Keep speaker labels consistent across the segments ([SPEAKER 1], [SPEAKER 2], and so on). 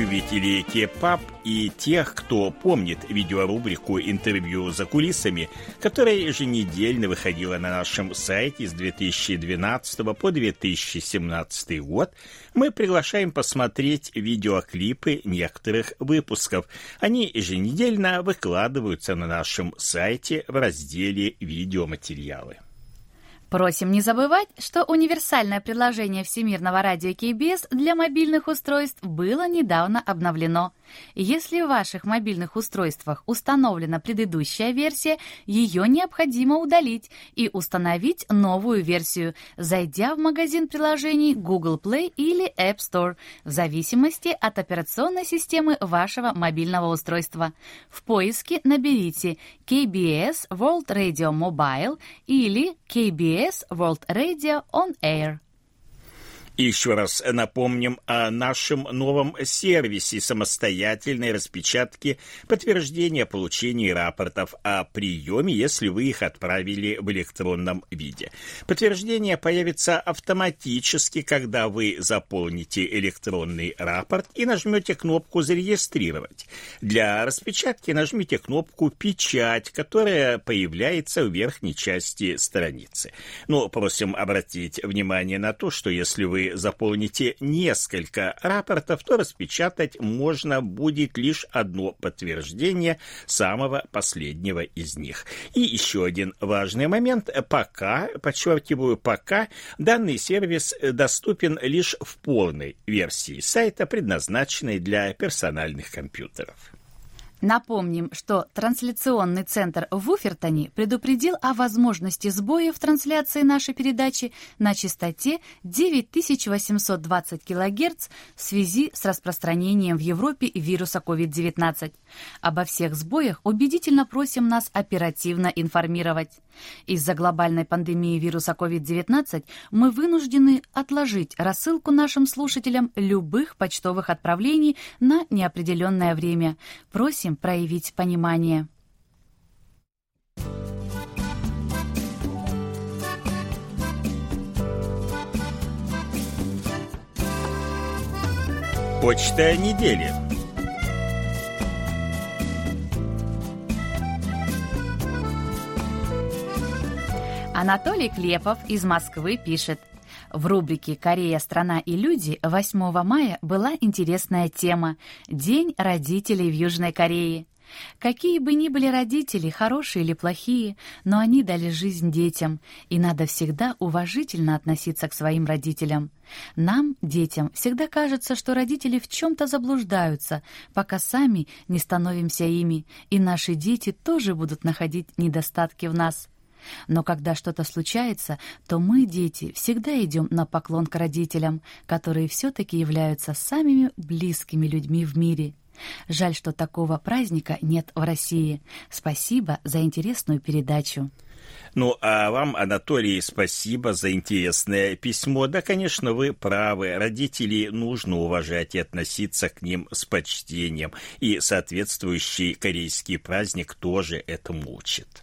[SPEAKER 1] Любителей кепап и тех, кто помнит видеорубрику «Интервью за кулисами», которая еженедельно выходила на нашем сайте с 2012 по 2017 год, мы приглашаем посмотреть видеоклипы некоторых выпусков. Они еженедельно выкладываются на нашем сайте в разделе «Видеоматериалы».
[SPEAKER 2] Просим не забывать, что универсальное предложение Всемирного радио КБС для мобильных устройств было недавно обновлено. Если в ваших мобильных устройствах установлена предыдущая версия, ее необходимо удалить и установить новую версию, зайдя в магазин приложений Google Play или App Store, в зависимости от операционной системы вашего мобильного устройства. В поиске наберите KBS World Radio Mobile или KBS World Radio On Air.
[SPEAKER 1] Еще раз напомним о нашем новом сервисе самостоятельной распечатки подтверждения получения рапортов о приеме, если вы их отправили в электронном виде. Подтверждение появится автоматически, когда вы заполните электронный рапорт и нажмете кнопку «Зарегистрировать». Для распечатки нажмите кнопку «Печать», которая появляется в верхней части страницы. Но просим обратить внимание на то, что если вы заполните несколько рапортов, то распечатать можно будет лишь одно подтверждение самого последнего из них. И еще один важный момент. Пока, подчеркиваю, пока данный сервис доступен лишь в полной версии сайта, предназначенной для персональных компьютеров.
[SPEAKER 2] Напомним, что трансляционный центр в Уфертоне предупредил о возможности сбоя в трансляции нашей передачи на частоте 9820 кГц в связи с распространением в Европе вируса COVID-19. Обо всех сбоях убедительно просим нас оперативно информировать. Из-за глобальной пандемии вируса COVID-19 мы вынуждены отложить рассылку нашим слушателям любых почтовых отправлений на неопределенное время. Просим проявить понимание.
[SPEAKER 1] Почта недели.
[SPEAKER 2] Анатолий Клепов из Москвы пишет. В рубрике «Корея. Страна и люди» 8 мая была интересная тема «День родителей в Южной Корее». Какие бы ни были родители, хорошие или плохие, но они дали жизнь детям, и надо всегда уважительно относиться к своим родителям. Нам, детям, всегда кажется, что родители в чем-то заблуждаются, пока сами не становимся ими, и наши дети тоже будут находить недостатки в нас. Но когда что-то случается, то мы, дети, всегда идем на поклон к родителям, которые все-таки являются самыми близкими людьми в мире. Жаль, что такого праздника нет в России. Спасибо за интересную передачу.
[SPEAKER 1] Ну, а вам, Анатолий, спасибо за интересное письмо. Да, конечно, вы правы. Родителей нужно уважать и относиться к ним с почтением. И соответствующий корейский праздник тоже этому учит.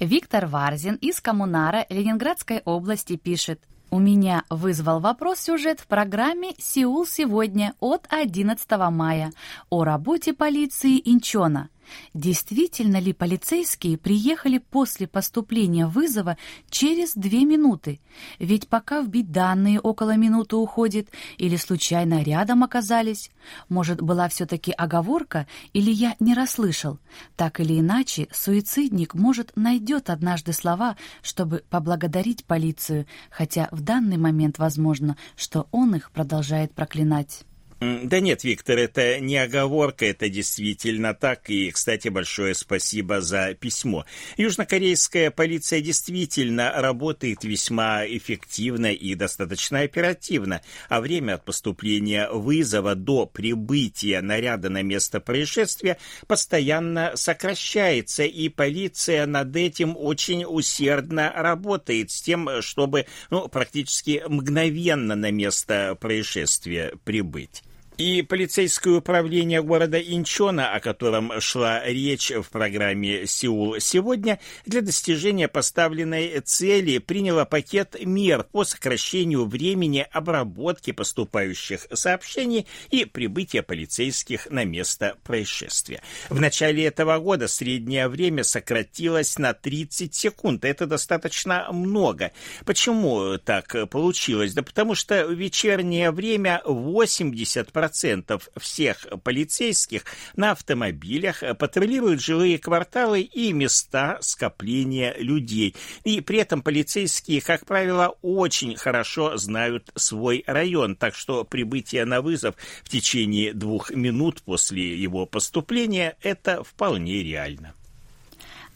[SPEAKER 2] Виктор Варзин из Коммунара Ленинградской области пишет. У меня вызвал вопрос сюжет в программе «Сеул сегодня» от 11 мая о работе полиции Инчона – Действительно ли полицейские приехали после поступления вызова через две минуты? Ведь пока вбить данные около минуты уходит, или случайно рядом оказались? Может, была все-таки оговорка, или я не расслышал? Так или иначе, суицидник, может, найдет однажды слова, чтобы поблагодарить полицию, хотя в данный момент возможно, что он их продолжает проклинать.
[SPEAKER 1] Да нет, Виктор, это не оговорка, это действительно так. И, кстати, большое спасибо за письмо. Южнокорейская полиция действительно работает весьма эффективно и достаточно оперативно, а время от поступления вызова до прибытия наряда на место происшествия постоянно сокращается, и полиция над этим очень усердно работает с тем, чтобы ну, практически мгновенно на место происшествия прибыть. И полицейское управление города Инчона, о котором шла речь в программе «Сеул сегодня», для достижения поставленной цели приняло пакет мер по сокращению времени обработки поступающих сообщений и прибытия полицейских на место происшествия. В начале этого года среднее время сократилось на 30 секунд. Это достаточно много. Почему так получилось? Да потому что вечернее время 80% 40% всех полицейских на автомобилях патрулируют жилые кварталы и места скопления людей. И при этом полицейские, как правило, очень хорошо знают свой район, так что прибытие на вызов в течение двух минут после его поступления – это вполне реально.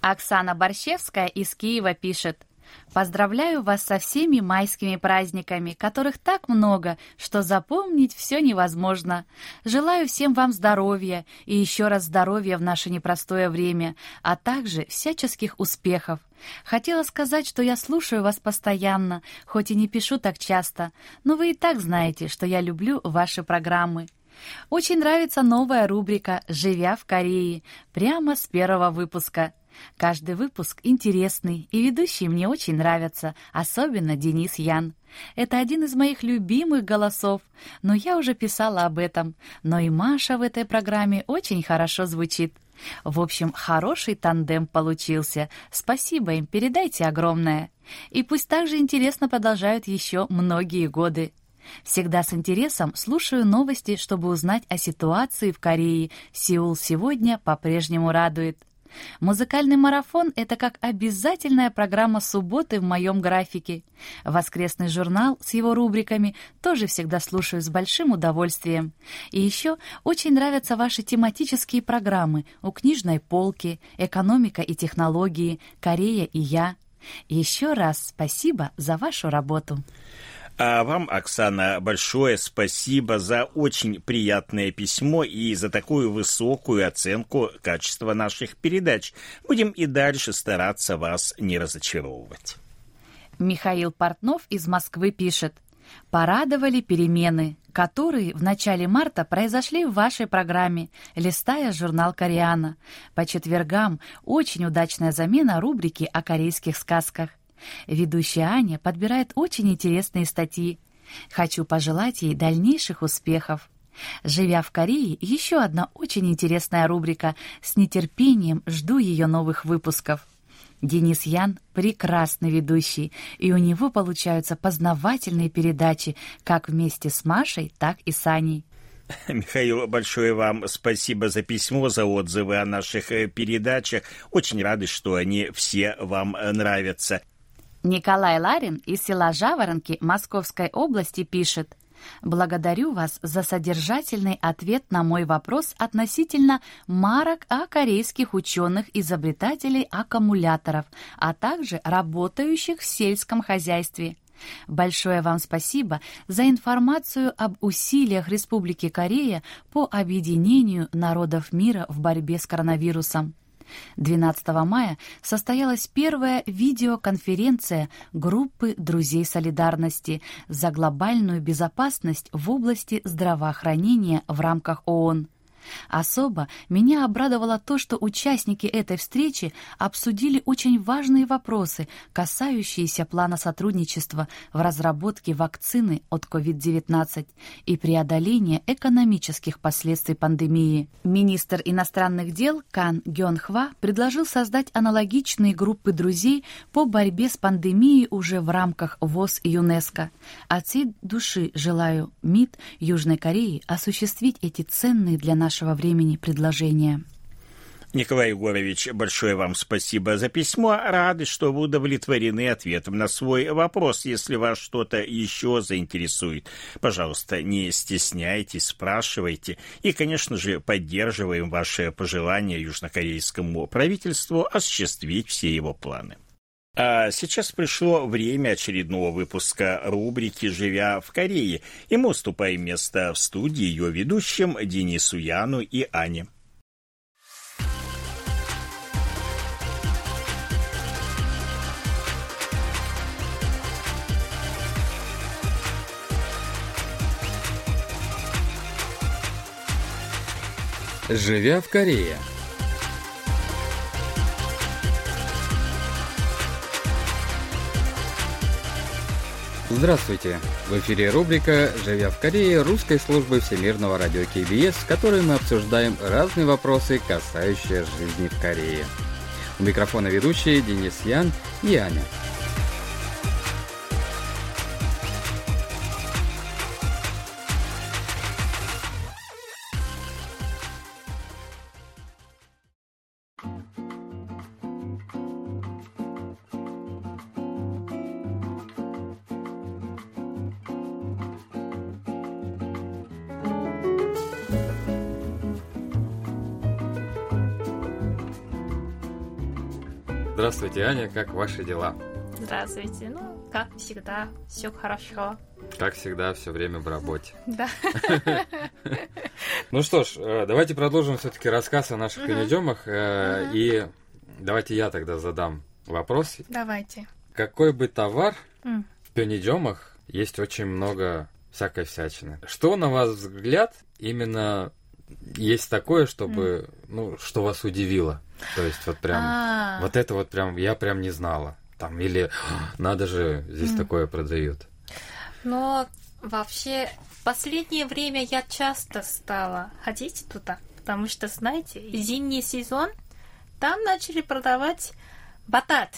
[SPEAKER 2] Оксана Борщевская из Киева пишет – Поздравляю вас со всеми майскими праздниками, которых так много, что запомнить все невозможно. Желаю всем вам здоровья и еще раз здоровья в наше непростое время, а также всяческих успехов. Хотела сказать, что я слушаю вас постоянно, хоть и не пишу так часто, но вы и так знаете, что я люблю ваши программы. Очень нравится новая рубрика «Живя в Корее» прямо с первого выпуска – Каждый выпуск интересный, и ведущие мне очень нравятся, особенно Денис Ян. Это один из моих любимых голосов, но я уже писала об этом. Но и Маша в этой программе очень хорошо звучит. В общем, хороший тандем получился. Спасибо им, передайте огромное. И пусть также интересно продолжают еще многие годы. Всегда с интересом слушаю новости, чтобы узнать о ситуации в Корее. Сеул сегодня по-прежнему радует. Музыкальный марафон — это как обязательная программа субботы в моем графике. Воскресный журнал с его рубриками тоже всегда слушаю с большим удовольствием. И еще очень нравятся ваши тематические программы «У книжной полки», «Экономика и технологии», «Корея и я». Еще раз спасибо за вашу работу.
[SPEAKER 1] А вам, Оксана, большое спасибо за очень приятное письмо и за такую высокую оценку качества наших передач. Будем и дальше стараться вас не разочаровывать.
[SPEAKER 2] Михаил Портнов из Москвы пишет. Порадовали перемены, которые в начале марта произошли в вашей программе, листая журнал «Кореана». По четвергам очень удачная замена рубрики о корейских сказках. Ведущая Аня подбирает очень интересные статьи. Хочу пожелать ей дальнейших успехов. Живя в Корее, еще одна очень интересная рубрика. С нетерпением жду ее новых выпусков. Денис Ян – прекрасный ведущий, и у него получаются познавательные передачи как вместе с Машей, так и с Аней.
[SPEAKER 1] Михаил, большое вам спасибо за письмо, за отзывы о наших э, передачах. Очень рады, что они все вам э, нравятся.
[SPEAKER 2] Николай Ларин из села Жаворонки Московской области пишет «Благодарю вас за содержательный ответ на мой вопрос относительно марок о корейских ученых-изобретателей аккумуляторов, а также работающих в сельском хозяйстве». Большое вам спасибо за информацию об усилиях Республики Корея по объединению народов мира в борьбе с коронавирусом. 12 мая состоялась первая видеоконференция группы «Друзей солидарности» за глобальную безопасность в области здравоохранения в рамках ООН. Особо меня обрадовало то, что участники этой встречи обсудили очень важные вопросы, касающиеся плана сотрудничества в разработке вакцины от COVID-19 и преодоления экономических последствий пандемии. Министр иностранных дел Кан Гён Хва предложил создать аналогичные группы друзей по борьбе с пандемией уже в рамках ВОЗ и ЮНЕСКО. От всей души желаю МИД Южной Кореи осуществить эти ценные для нашего времени предложения.
[SPEAKER 1] Николай Егорович, большое вам спасибо за письмо. Рады, что вы удовлетворены ответом на свой вопрос. Если вас что-то еще заинтересует, пожалуйста, не стесняйтесь, спрашивайте. И, конечно же, поддерживаем ваше пожелание южнокорейскому правительству осуществить все его планы. А сейчас пришло время очередного выпуска рубрики «Живя в Корее», и мы уступаем место в студии ее ведущим Денису Яну и Ане.
[SPEAKER 3] Живя в Корее. Здравствуйте! В эфире рубрика «Живя в Корее» русской службы Всемирного радио КБС, в которой мы обсуждаем разные вопросы, касающиеся жизни в Корее. У микрофона ведущие Денис Ян и Аня. Здравствуйте, Аня, как ваши дела?
[SPEAKER 4] Здравствуйте. Ну, как всегда, все хорошо.
[SPEAKER 3] Как всегда, все время в работе.
[SPEAKER 4] Да.
[SPEAKER 3] Ну что ж, э, давайте продолжим все-таки рассказ о наших пенедемах. э, И давайте я тогда задам вопрос.
[SPEAKER 4] Давайте.
[SPEAKER 3] Какой бы товар в пенедемах есть очень много всякой всячины? Что, на ваш взгляд, именно есть такое, чтобы, ну, что вас удивило? То есть вот прям,
[SPEAKER 4] А,
[SPEAKER 3] вот это вот прям, я прям не знала. Там, или надо же, здесь такое продают.
[SPEAKER 4] Но вообще, в последнее время я часто стала ходить туда, потому что, знаете, зимний сезон, там начали продавать батат,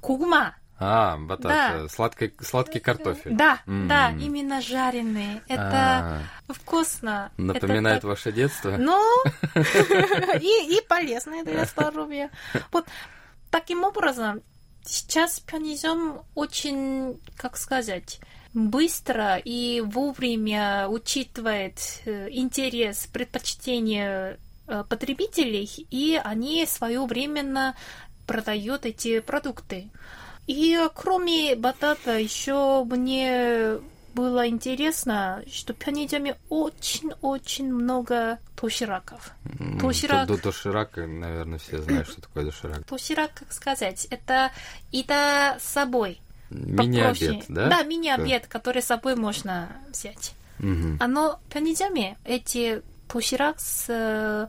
[SPEAKER 4] кугма.
[SPEAKER 3] А, батат,
[SPEAKER 4] Да.
[SPEAKER 3] сладкий, сладкий картофель.
[SPEAKER 4] Да,
[SPEAKER 3] М.
[SPEAKER 4] да, именно жареные. Это
[SPEAKER 3] А,
[SPEAKER 4] вкусно. Это
[SPEAKER 3] напоминает
[SPEAKER 4] так-
[SPEAKER 3] ваше детство?
[SPEAKER 4] Ну, и, и полезно для здоровья. Вот таким образом, сейчас пионизм очень, как сказать, быстро и вовремя учитывает э, интерес, предпочтения э, потребителей, и они своевременно продают эти продукты. И кроме батата еще мне было интересно, что в пионизме очень-очень много дошираков.
[SPEAKER 3] М,
[SPEAKER 4] Доширак.
[SPEAKER 3] до- до- Доширак, наверное, все знают, что такое доширак.
[SPEAKER 4] Доширак, как сказать, это еда с собой.
[SPEAKER 3] Мини-обед, да?
[SPEAKER 4] Да, мини-обед, который с собой можно взять.
[SPEAKER 3] Мгм.
[SPEAKER 4] Оно в пионизме эти доширак с э,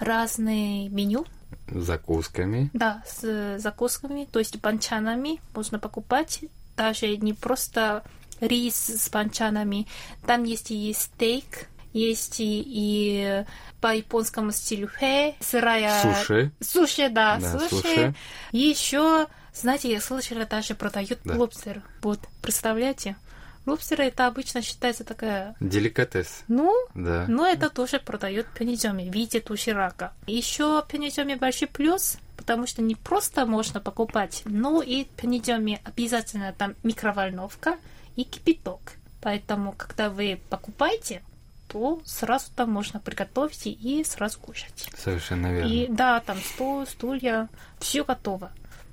[SPEAKER 4] разные меню,
[SPEAKER 3] Закусками.
[SPEAKER 4] да, с закусками, то есть банчанами можно покупать. Даже не просто рис с банчанами. Там есть и стейк, есть и, и по японскому стилю хэ, сырая...
[SPEAKER 3] Суши.
[SPEAKER 4] Суши, да,
[SPEAKER 3] Да,
[SPEAKER 4] суши.
[SPEAKER 3] суши.
[SPEAKER 4] И еще, знаете, я слышала, даже продают
[SPEAKER 3] Да.
[SPEAKER 4] лобстер. Вот, представляете? Лобстер это обычно считается такая...
[SPEAKER 3] Деликатес.
[SPEAKER 4] Ну,
[SPEAKER 3] Да.
[SPEAKER 4] но это тоже продают пениземе в виде туширака. Еще в пениземе большой плюс, потому что не просто можно покупать, но и пениземе обязательно там микроволновка и кипяток. Поэтому, когда вы покупаете, то сразу там можно приготовить и сразу кушать.
[SPEAKER 3] Совершенно верно.
[SPEAKER 4] И да, там стол, стулья, все готово.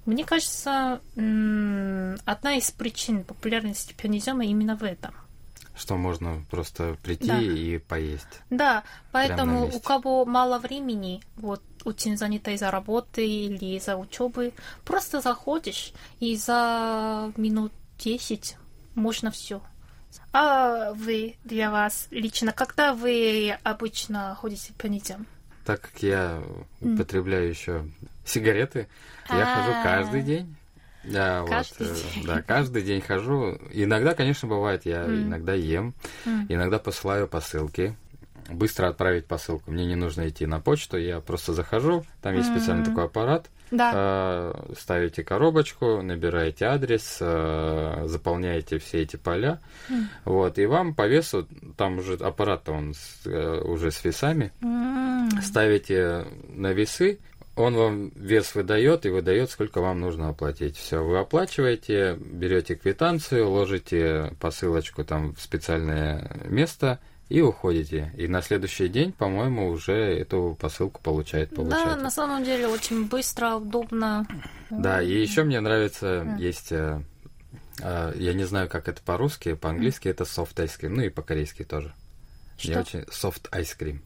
[SPEAKER 4] Мне кажется, одна из причин популярности пионизема именно в этом.
[SPEAKER 3] Что можно просто прийти
[SPEAKER 4] Да.
[SPEAKER 3] и поесть.
[SPEAKER 4] Да, поэтому у кого мало времени, вот очень занята из-за работы или из-за учебы, просто заходишь и за минут 10 можно все. А вы для вас лично, когда вы обычно ходите в пионизем?
[SPEAKER 3] Так как я употребляю еще сигареты, я
[SPEAKER 4] А.
[SPEAKER 3] хожу каждый день. Да, вот,
[SPEAKER 4] Каждый
[SPEAKER 3] э,
[SPEAKER 4] день.
[SPEAKER 3] да, каждый день хожу. Иногда, конечно, бывает, я
[SPEAKER 4] М.
[SPEAKER 3] иногда ем,
[SPEAKER 4] М.
[SPEAKER 3] иногда посылаю посылки. Быстро отправить посылку. Мне не нужно идти на почту, я просто захожу, там есть специальный
[SPEAKER 4] М.
[SPEAKER 3] такой аппарат,
[SPEAKER 4] Да.
[SPEAKER 3] э, ставите коробочку, набираете адрес, э, заполняете все эти поля,
[SPEAKER 4] М.
[SPEAKER 3] вот, и вам по весу, там уже аппарат он с, э, уже с весами,
[SPEAKER 4] М.
[SPEAKER 3] ставите на весы, Он вам вес выдает и выдает, сколько вам нужно оплатить. Все, вы оплачиваете, берете квитанцию, ложите посылочку там в специальное место и уходите. И на следующий день, по-моему, уже эту посылку получает
[SPEAKER 4] Да,
[SPEAKER 3] получатель.
[SPEAKER 4] на самом деле очень быстро, удобно.
[SPEAKER 3] Да, и еще мне нравится, есть, э, э, я не знаю, как это по-русски, по-английски это soft ice cream, ну и по-корейски тоже.
[SPEAKER 4] Что?
[SPEAKER 3] Я очень soft ice cream.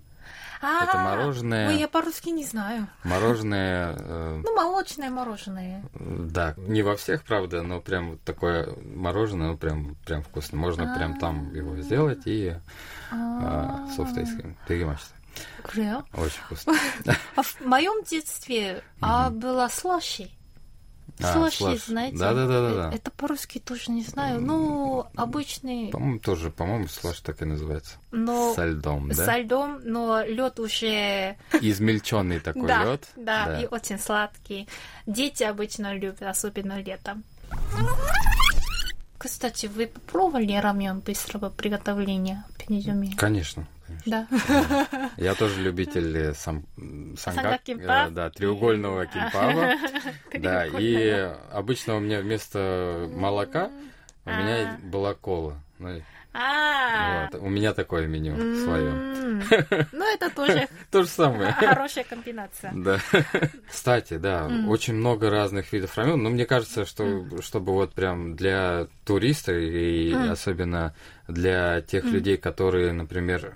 [SPEAKER 3] Это а, мороженое.
[SPEAKER 4] Ой, я по-русски не знаю.
[SPEAKER 3] Мороженое. Э,
[SPEAKER 4] ну, молочное мороженое.
[SPEAKER 3] Да, не во всех, правда, но прям такое мороженое, ну прям прям вкусно. Можно прям а. там его сделать и э, а.
[SPEAKER 4] софт айскрим. Перемачивать.
[SPEAKER 3] Очень вкусно.
[SPEAKER 4] В моем детстве была слощи слаши.
[SPEAKER 3] А, slush.
[SPEAKER 4] знаете?
[SPEAKER 3] Да-да-да-да-да.
[SPEAKER 4] Э, Это по-русски тоже не знаю. Ну, обычный,
[SPEAKER 3] По-моему, тоже, по-моему, слаш так и называется.
[SPEAKER 4] но
[SPEAKER 3] Со льдом, да?
[SPEAKER 4] льдом, но лед уже
[SPEAKER 3] Измельченный такой
[SPEAKER 4] да,
[SPEAKER 3] лед.
[SPEAKER 4] да, и очень сладкий. Дети обычно любят, особенно летом. Кстати, вы попробовали рамен быстрого приготовления в Пенезюме?
[SPEAKER 3] Конечно. конечно.
[SPEAKER 4] Да.
[SPEAKER 3] Я тоже любитель э, сам,
[SPEAKER 4] кимпап.
[SPEAKER 3] э, да, треугольного кимпаба. Да, и обычно у меня вместо молока у меня была кола. Ну,
[SPEAKER 4] А,
[SPEAKER 3] вот. У меня такое меню свое.
[SPEAKER 4] ну это тоже
[SPEAKER 3] То же самое.
[SPEAKER 4] хорошая комбинация.
[SPEAKER 3] Да. Кстати, да, очень много разных видов рамен. Но мне кажется, что чтобы вот прям для туристов и особенно для тех людей, которые, например,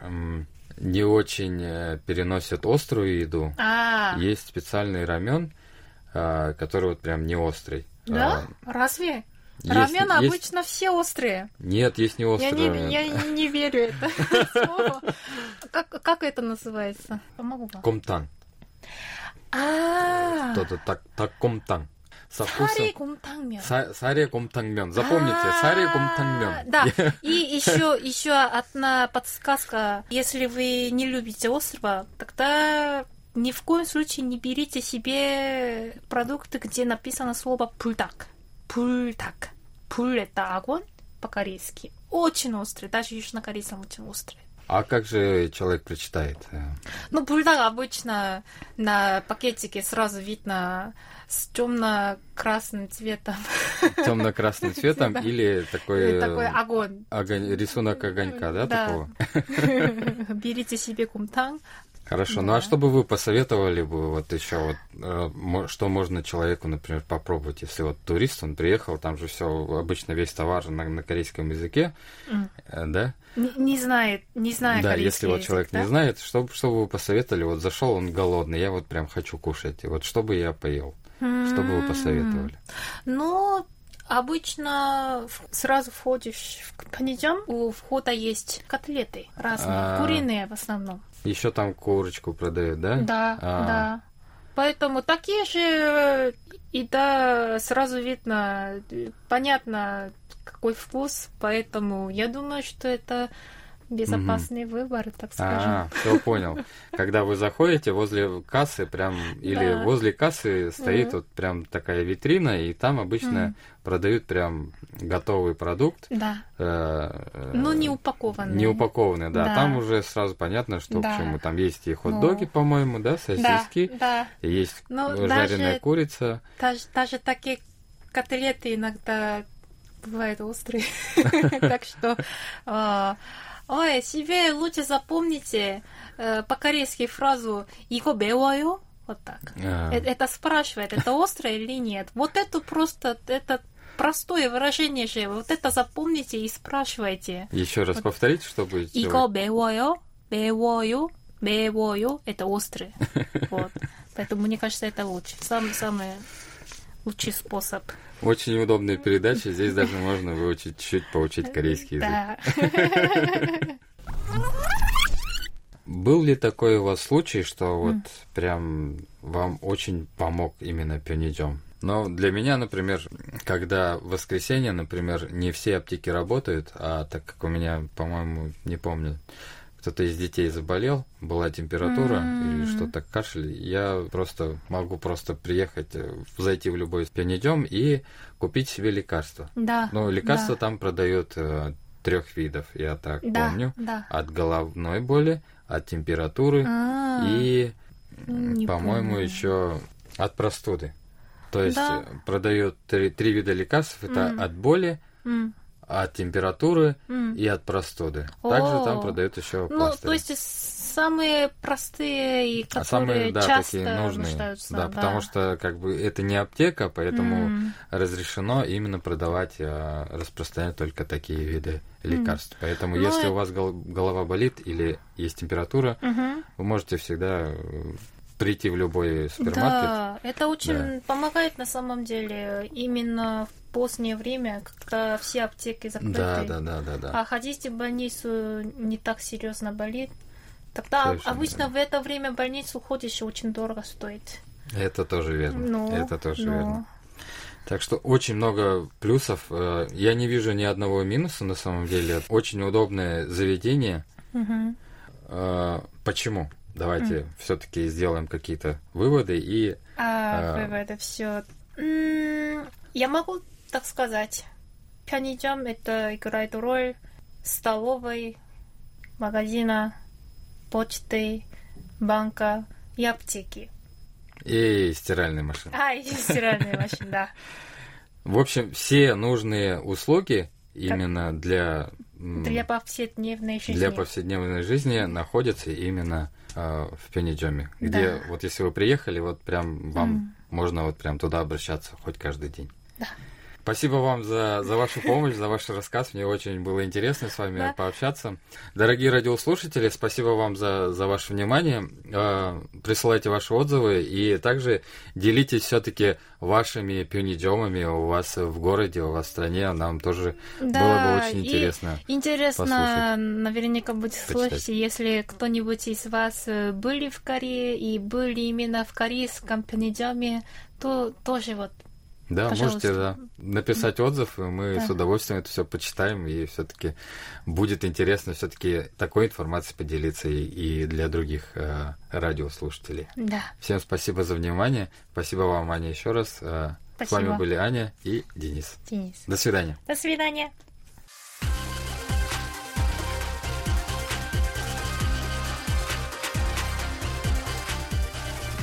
[SPEAKER 3] не очень э, переносят острую еду,
[SPEAKER 4] А,
[SPEAKER 3] есть специальный рамен, а, который вот прям не острый.
[SPEAKER 4] да? Разве? Рамены
[SPEAKER 3] есть-
[SPEAKER 4] обычно все острые.
[SPEAKER 3] Нет, есть не
[SPEAKER 4] Я
[SPEAKER 3] острый
[SPEAKER 4] не,
[SPEAKER 3] рамен.
[SPEAKER 4] я не- верю это слово. Как, как это называется? Помогу вам.
[SPEAKER 3] Комтан.
[SPEAKER 4] А,
[SPEAKER 3] Кто-то так, так комтан. Со вкусом...
[SPEAKER 4] Сари гумтангмён.
[SPEAKER 3] Са- Саре комтангмён. Запомните, саре комтангмён.
[SPEAKER 4] А, Да, и еще, еще одна подсказка. Если вы не любите острова, тогда ни в коем случае не берите себе продукты, где написано слово пульдак. Пульдак. Пуль это огонь по-корейски. Очень острый, даже южнокорейцам очень острый.
[SPEAKER 3] А как же человек прочитает? Э,
[SPEAKER 4] Ну, бульдог обычно на пакетике сразу видно с темно-красным цветом.
[SPEAKER 3] Темно-красным цветом
[SPEAKER 4] Да.
[SPEAKER 3] или такой, э,
[SPEAKER 4] Такой огонь.
[SPEAKER 3] огонь- рисунок огонька, да,
[SPEAKER 4] Да.
[SPEAKER 3] такого?
[SPEAKER 4] Берите себе кумтан.
[SPEAKER 3] Хорошо. Ну
[SPEAKER 4] Да.
[SPEAKER 3] а что бы вы посоветовали бы вот еще вот, э, что можно человеку, например, попробовать, если вот турист, он приехал, там же все обычно весь товар на, на корейском языке, э, да?
[SPEAKER 4] Не, не знает, не знает
[SPEAKER 3] да, если вот
[SPEAKER 4] язык,
[SPEAKER 3] человек
[SPEAKER 4] да?
[SPEAKER 3] не знает, что, что бы вы посоветовали? Вот зашел он голодный, я вот прям хочу кушать, и вот что бы я поел? Что бы вы посоветовали?
[SPEAKER 4] Ну, обычно сразу входишь в панидзям, у входа есть котлеты разные,
[SPEAKER 3] А.
[SPEAKER 4] куриные в основном.
[SPEAKER 3] Еще там курочку продают, да?
[SPEAKER 4] Да,
[SPEAKER 3] А.
[SPEAKER 4] да. Поэтому такие же и да, сразу видно, э, понятно, какой вкус, поэтому я думаю, что это безопасный выбор, так скажем.
[SPEAKER 3] А, все понял. Когда вы заходите возле кассы, прям или
[SPEAKER 4] Да.
[SPEAKER 3] возле кассы стоит
[SPEAKER 4] Мгм.
[SPEAKER 3] вот прям такая витрина, и там обычно
[SPEAKER 4] Мгм.
[SPEAKER 3] продают прям готовый продукт.
[SPEAKER 4] Да,
[SPEAKER 3] э, э,
[SPEAKER 4] но не упакованный.
[SPEAKER 3] не упакованный, да.
[SPEAKER 4] Да.
[SPEAKER 3] Там уже сразу понятно, что
[SPEAKER 4] Да.
[SPEAKER 3] к чему. Там есть и хот-доги,
[SPEAKER 4] Ну.
[SPEAKER 3] по-моему, да,
[SPEAKER 4] Да,
[SPEAKER 3] сосиски,
[SPEAKER 4] да.
[SPEAKER 3] и есть
[SPEAKER 4] Ну,
[SPEAKER 3] жареная
[SPEAKER 4] даже-
[SPEAKER 3] курица.
[SPEAKER 4] Даже, даже такие котлеты иногда бывают острые. Так что, а, Ой, себе лучше запомните э, по-корейски фразу «Иго беваю». Вот так.
[SPEAKER 3] А.
[SPEAKER 4] Э, это, спрашивает, это острое или нет. Вот это просто, это простое выражение же. Вот это запомните и спрашивайте.
[SPEAKER 3] Еще раз вот. повторите, чтобы...
[SPEAKER 4] Иго беваю, беваю, беваю. Это острое. Вот. Поэтому, мне кажется, это лучше. самый самый лучший способ.
[SPEAKER 3] Очень удобные передачи. Здесь даже можно выучить чуть-чуть поучить корейский язык.
[SPEAKER 4] Да.
[SPEAKER 3] Был ли такой у вас случай, что вот прям вам очень помог именно пионидем? Но для меня, например, когда в воскресенье, например, не все аптеки работают, а так как у меня, по-моему, не помню, кто-то из детей заболел, была температура
[SPEAKER 4] М.
[SPEAKER 3] или что-то кашель, я просто могу просто приехать, э, зайти в любой пионидем и купить себе лекарство.
[SPEAKER 4] Да.
[SPEAKER 3] Ну, лекарства
[SPEAKER 4] да.
[SPEAKER 3] там продают э, трех видов, я так
[SPEAKER 4] Да,
[SPEAKER 3] помню
[SPEAKER 4] да.
[SPEAKER 3] от головной боли, от температуры
[SPEAKER 4] А,
[SPEAKER 3] и
[SPEAKER 4] Не
[SPEAKER 3] По-моему, еще от простуды. То есть
[SPEAKER 4] Да.
[SPEAKER 3] э, продают три, три вида лекарств. Это
[SPEAKER 4] М.
[SPEAKER 3] от боли,
[SPEAKER 4] М.
[SPEAKER 3] от температуры
[SPEAKER 4] М.
[SPEAKER 3] и от простуды. Также там продают еще
[SPEAKER 4] Ну,
[SPEAKER 3] пластыри.
[SPEAKER 4] то есть самые простые и
[SPEAKER 3] А
[SPEAKER 4] которые
[SPEAKER 3] самые, да,
[SPEAKER 4] часто
[SPEAKER 3] такие нужные.
[SPEAKER 4] нуждаются.
[SPEAKER 3] Да, потому что как бы это не аптека, поэтому разрешено именно продавать, э, распространять только такие виды лекарств. Поэтому
[SPEAKER 4] Ну,
[SPEAKER 3] если
[SPEAKER 4] э-
[SPEAKER 3] у вас гол- голова болит или есть температура,
[SPEAKER 4] Мгм.
[SPEAKER 3] вы можете всегда э, прийти в любой супермаркет.
[SPEAKER 4] Да, это очень помогает на самом деле именно в позднее время, когда все аптеки закрыты.
[SPEAKER 3] Да, да, да, да, да.
[SPEAKER 4] А ходить в больницу не так серьезно болит. Тогда
[SPEAKER 3] Совершенно
[SPEAKER 4] обычно
[SPEAKER 3] верно.
[SPEAKER 4] в это время в больницу ходишь очень дорого стоит.
[SPEAKER 3] Это тоже верно.
[SPEAKER 4] Ну,
[SPEAKER 3] Это тоже
[SPEAKER 4] ну.
[SPEAKER 3] верно. Так что очень много плюсов. Э, Я не вижу ни одного минуса на самом деле. Очень удобное заведение. Э, Почему? Давайте все-таки сделаем какие-то выводы и
[SPEAKER 4] А,
[SPEAKER 3] А.
[SPEAKER 4] выводы все. Я могу так сказать. Пянидзем это играет роль столовой, магазина, почты, банка и аптеки.
[SPEAKER 3] и стиральной машины.
[SPEAKER 4] А, и стиральная машина, да.
[SPEAKER 3] В общем, все нужные услуги именно для
[SPEAKER 4] Для повседневной жизни.
[SPEAKER 3] для повседневной жизни находятся именно э, в Пенеджоме, где
[SPEAKER 4] Да.
[SPEAKER 3] вот если вы приехали, вот прям вам можно вот прям туда обращаться хоть каждый день.
[SPEAKER 4] Да.
[SPEAKER 3] Спасибо вам за, за вашу помощь, за ваш рассказ. Мне очень было интересно с вами
[SPEAKER 4] Да.
[SPEAKER 3] пообщаться. Дорогие радиослушатели, спасибо вам за, за ваше внимание. Э, Присылайте ваши отзывы и также делитесь все-таки вашими пюниджомами у вас в городе, у вас в стране. Нам тоже было бы очень интересно.
[SPEAKER 4] Интересно,
[SPEAKER 3] послушать.
[SPEAKER 4] наверняка будет
[SPEAKER 3] Почитать.
[SPEAKER 4] слышать, если кто-нибудь из вас э, были в Корее и были именно в корейском пенидземе, то тоже вот
[SPEAKER 3] Да,
[SPEAKER 4] Пожалуйста.
[SPEAKER 3] можете да, написать отзыв, и мы
[SPEAKER 4] Да.
[SPEAKER 3] с удовольствием это все почитаем, и все-таки будет интересно все-таки такой информацией поделиться и, и для других э, радиослушателей.
[SPEAKER 4] да.
[SPEAKER 3] Всем спасибо за внимание. Спасибо вам, Аня, еще раз. Э, С
[SPEAKER 4] Спасибо.
[SPEAKER 3] вами были Аня и Денис.
[SPEAKER 4] Денис.
[SPEAKER 3] До свидания.
[SPEAKER 4] До свидания.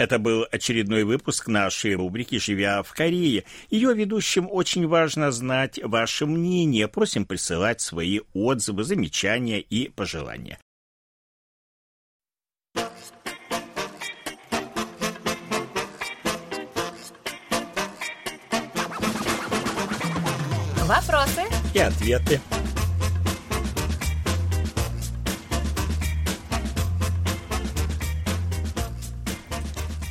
[SPEAKER 1] Это был очередной выпуск нашей рубрики «Живя в Корее». Ее ведущим очень важно знать ваше мнение. Просим присылать свои отзывы, замечания и пожелания.
[SPEAKER 2] Вопросы?
[SPEAKER 1] И ответы.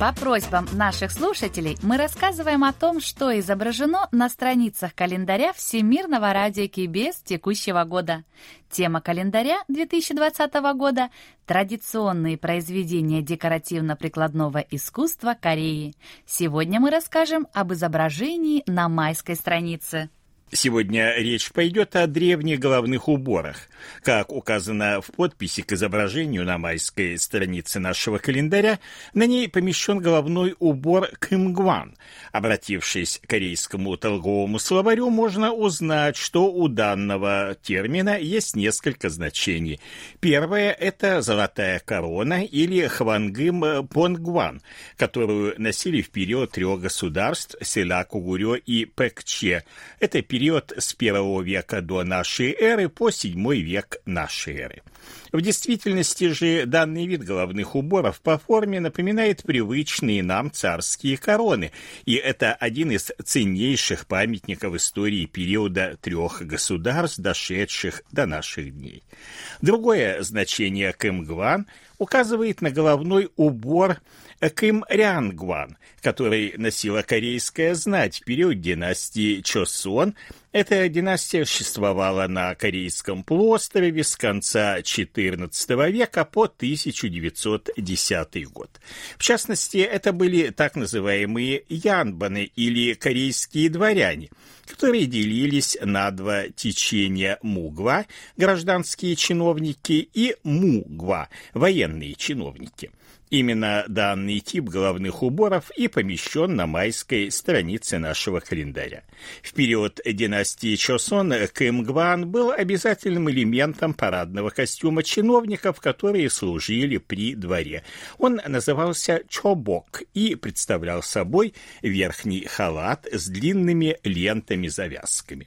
[SPEAKER 2] По просьбам наших слушателей мы рассказываем о том, что изображено на страницах календаря Всемирного радио КБС текущего года. Тема календаря 2020 года – традиционные произведения декоративно-прикладного искусства Кореи. Сегодня мы расскажем об изображении на майской странице.
[SPEAKER 1] Сегодня речь пойдет о древних головных уборах. Как указано в подписи к изображению на майской странице нашего календаря, на ней помещен головной убор кымгван. Обратившись к корейскому торговому словарю, можно узнать, что у данного термина есть несколько значений. Первое – это золотая корона или хвангым понгван, которую носили в период трех государств – Села, Кугурё и Пэкче. Это период с первого века до нашей эры по седьмой век нашей эры. В действительности же данный вид головных уборов по форме напоминает привычные нам царские короны, и это один из ценнейших памятников истории периода трех государств, дошедших до наших дней. Другое значение кымгван указывает на головной убор Кым-Рянгван, который носила корейская знать в период династии Чосон Эта династия существовала на Корейском полуострове с конца XIV века по 1910 год. В частности, это были так называемые янбаны или корейские дворяне, которые делились на два течения мугва, гражданские чиновники, и мугва, военные чиновники – Именно данный тип головных уборов и помещен на майской странице нашего календаря. В период династии Чосон кымгван был обязательным элементом парадного костюма чиновников, которые служили при дворе. Он назывался чобок и представлял собой верхний халат с длинными лентами-завязками.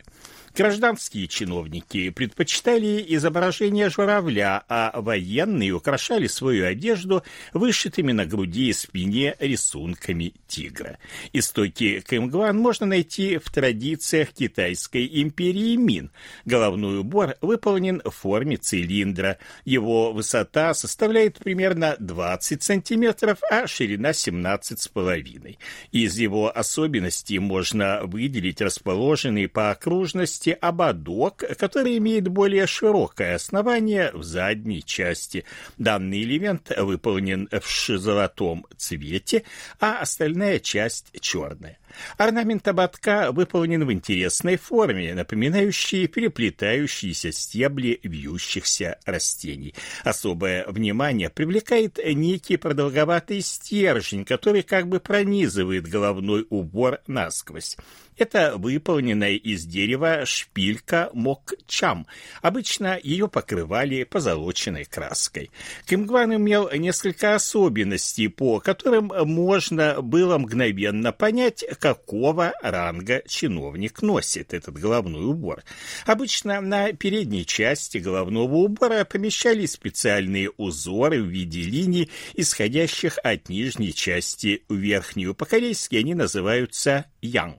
[SPEAKER 1] Гражданские чиновники предпочитали изображение журавля, а военные украшали свою одежду вышитыми на груди и спине рисунками тигра. Истоки кэмгван можно найти в традициях китайской империи Мин. Головной убор выполнен в форме цилиндра. Его высота составляет примерно 20 сантиметров, а ширина 17,5. Из его особенностей можно выделить расположенный по окружности части ободок, который имеет более широкое основание в задней части. Данный элемент выполнен в золотом цвете, а остальная часть черная. Орнамент ободка выполнен в интересной форме, напоминающей переплетающиеся стебли вьющихся растений. Особое внимание привлекает некий продолговатый стержень, который как бы пронизывает головной убор насквозь. Это выполненная из дерева шпилька мокчам. Обычно ее покрывали позолоченной краской. Кимгван имел несколько особенностей, по которым можно было мгновенно понять, какого ранга чиновник носит этот головной убор. Обычно на передней части головного убора помещались специальные узоры в виде линий, исходящих от нижней части в верхнюю. По-корейски они называются «янг»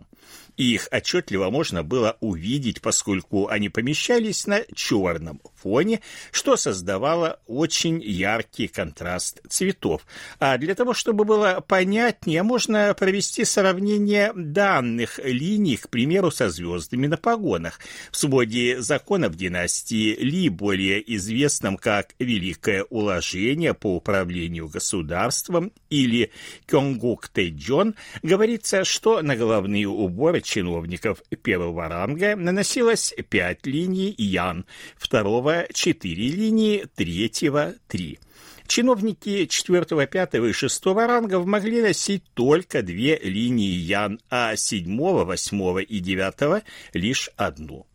[SPEAKER 1] и их отчетливо можно было увидеть, поскольку они помещались на черном фоне, что создавало очень яркий контраст цветов. А для того, чтобы было понятнее, можно провести сравнение данных линий, к примеру, со звездами на погонах. В своде законов династии Ли, более известном как Великое уложение по управлению государством или Кёнгук Тэджон, говорится, что на головные уборы чиновников первого ранга наносилось пять линий ян, второго — четыре линии, третьего — три. Чиновники четвертого, пятого и шестого рангов могли носить только две линии ян, а седьмого, восьмого и девятого — лишь одну.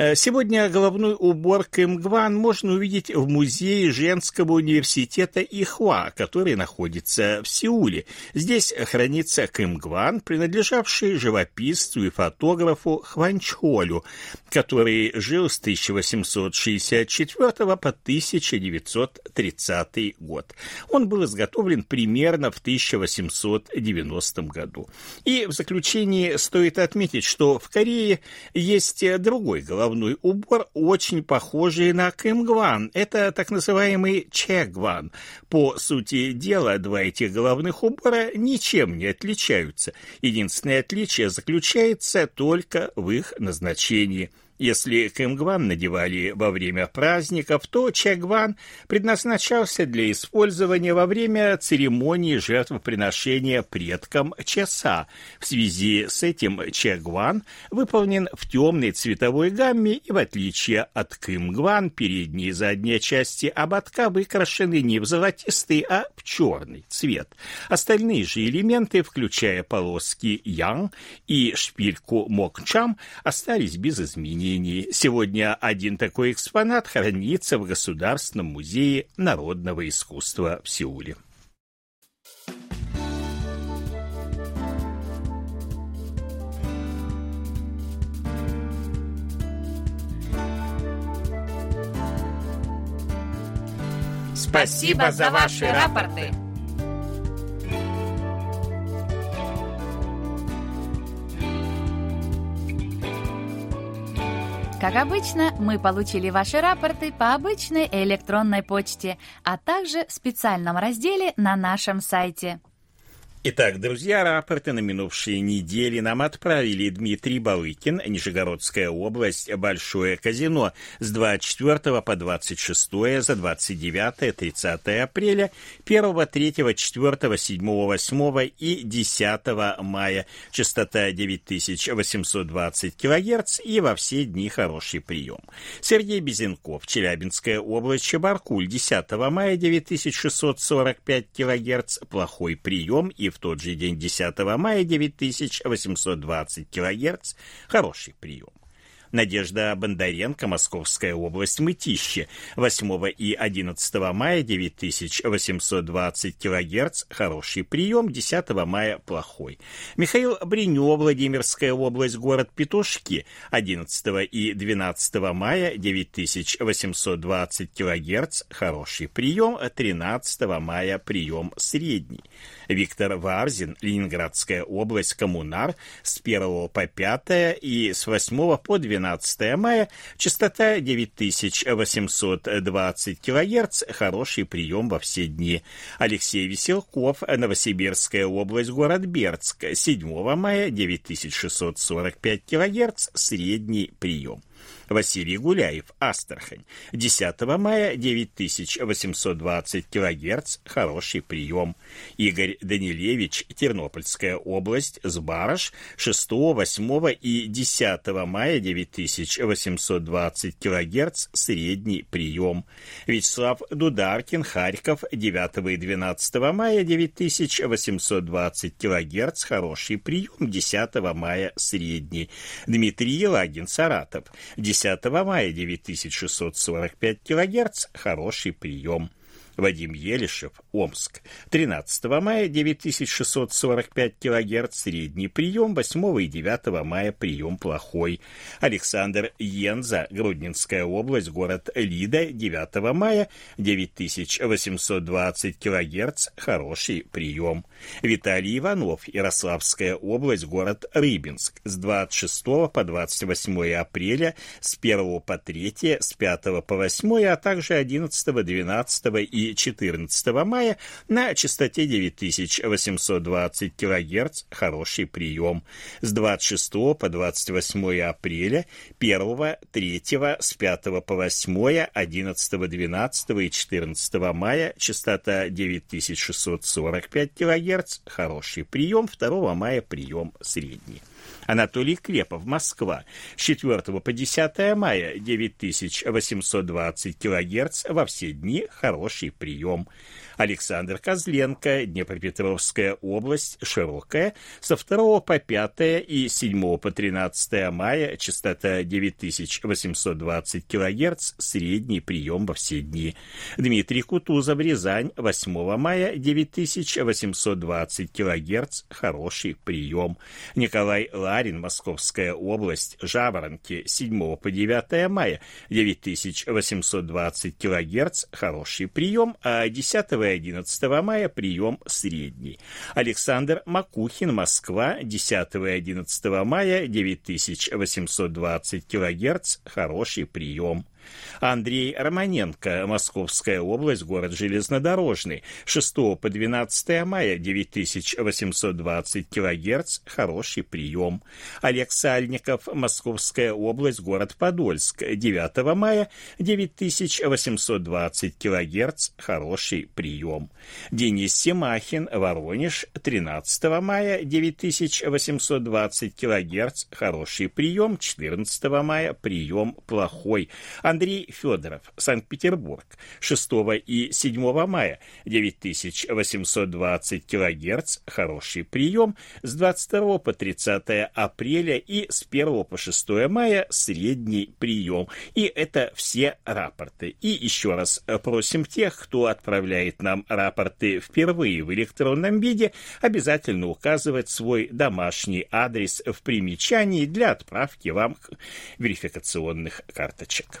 [SPEAKER 1] Э, сегодня головной убор Кэмгван можно увидеть в музее женского университета Ихва, который находится в Сеуле. Здесь хранится Кэмгван, принадлежавший живописцу и фотографу Хванчхолю, который жил с 1864 по 1930 год. Он был изготовлен примерно в 1890 году. И в заключении стоит отметить, что в Корее есть другой головной головной убор, очень похожий на кымгван. Это так называемый чегван. По сути дела, два этих головных убора ничем не отличаются. Единственное отличие заключается только в их назначении – если кымгван надевали во время праздников, то чагван предназначался для использования во время церемонии жертвоприношения предкам часа. В связи с этим чагван выполнен в темной цветовой гамме и, в отличие от кымгван, передние и задние части ободка выкрашены не в золотистый, а в черный цвет. Остальные же элементы, включая полоски янг и шпильку мокчам, остались без изменений изменений. Сегодня один такой экспонат хранится в Государственном музее народного искусства в Сеуле.
[SPEAKER 2] Спасибо за ваши рапорты. Как обычно, мы получили ваши рапорты по обычной электронной почте, а также в специальном разделе на нашем сайте.
[SPEAKER 1] Итак, друзья, рапорты на минувшие недели нам отправили Дмитрий Балыкин, Нижегородская область, Большое казино с 24 по 26 за 29-30 апреля, 1, 3, 4, 7, 8 и 10 мая. Частота 9820 кГц и во все дни хороший прием. Сергей Безенков, Челябинская область, Чебаркуль, 10 мая 9645 кГц, плохой прием и в тот же день 10 мая 9820 кГц. Хороший прием. Надежда Бондаренко, Московская область, Мытище, 8 и 11 мая 9820 кГц, хороший прием, 10 мая плохой. Михаил Бринё, Владимирская область, город Петушки, 11 и 12 мая 9820 кГц, хороший прием, 13 мая прием средний. Виктор Варзин, Ленинградская область, Коммунар, с 1 по 5 и с 8 по 12 мая, частота 9820 кГц, хороший прием во все дни. Алексей Веселков, Новосибирская область, город Бердск, 7 мая 9645 кГц, средний прием. Василий Гуляев, Астрахань. 10 мая 9820 кГц, хороший прием. Игорь Данилевич, Тернопольская область, Сбарыш, 6, 8 и 10 мая 9820 кГц, средний прием. Вячеслав Дударкин, Харьков, 9 и 12 мая 9820 кГц, хороший прием, 10 мая средний. Дмитрий Елагин, Саратов, 10 10 мая 9645 кГц, хороший прием. Вадим Елишев, Омск. 13 мая 9645 кГц, средний прием, 8 и 9 мая прием плохой. Александр Йенза, Груднинская область, город Лида, 9 мая 9820 кГц, хороший прием. Виталий Иванов, Ярославская область, город Рыбинск, с 26 по 28 апреля, с 1 по 3, с 5 по 8, а также 11, 12 и 14 мая на частоте 9820 кГц хороший прием. С 26 по 28 апреля 1, 3, с 5 по 8, 11, 12 и 14 мая частота 9645 кГц хороший прием. 2 мая прием средний. Анатолий Крепов, Москва, с 4 по 10 мая 9820 кГц во все дни хороший прием. Александр Козленко, Днепропетровская область, Широкая, со 2 по 5 и 7 по 13 мая, частота 9820 кГц, средний прием во все дни. Дмитрий Кутузов, Рязань, 8 мая, 9820 кГц, хороший прием. Николай Ларин, Московская область, Жаворонки, 7 по 9 мая, 9820 кГц, хороший прием, а 10 11 мая прием средний. Александр Макухин, Москва, 10 и 11 мая 9820 кГц, хороший прием. Андрей Романенко, Московская область, город Железнодорожный, 6 по 12 мая 9820 кГц, хороший прием. Олег Сальников, Московская область, город Подольск, 9 мая 9820 кГц, хороший прием. Денис Семахин, Воронеж, 13 мая 9820 кГц, хороший прием, 14 мая прием плохой. Андрей Федоров, Санкт-Петербург, 6 и 7 мая, 9820 кГц, хороший прием, с 22 по 30 апреля и с 1 по 6 мая средний прием. И это все рапорты. И еще раз просим тех, кто отправляет нам рапорты впервые в электронном виде, обязательно указывать свой домашний адрес в примечании для отправки вам верификационных карточек.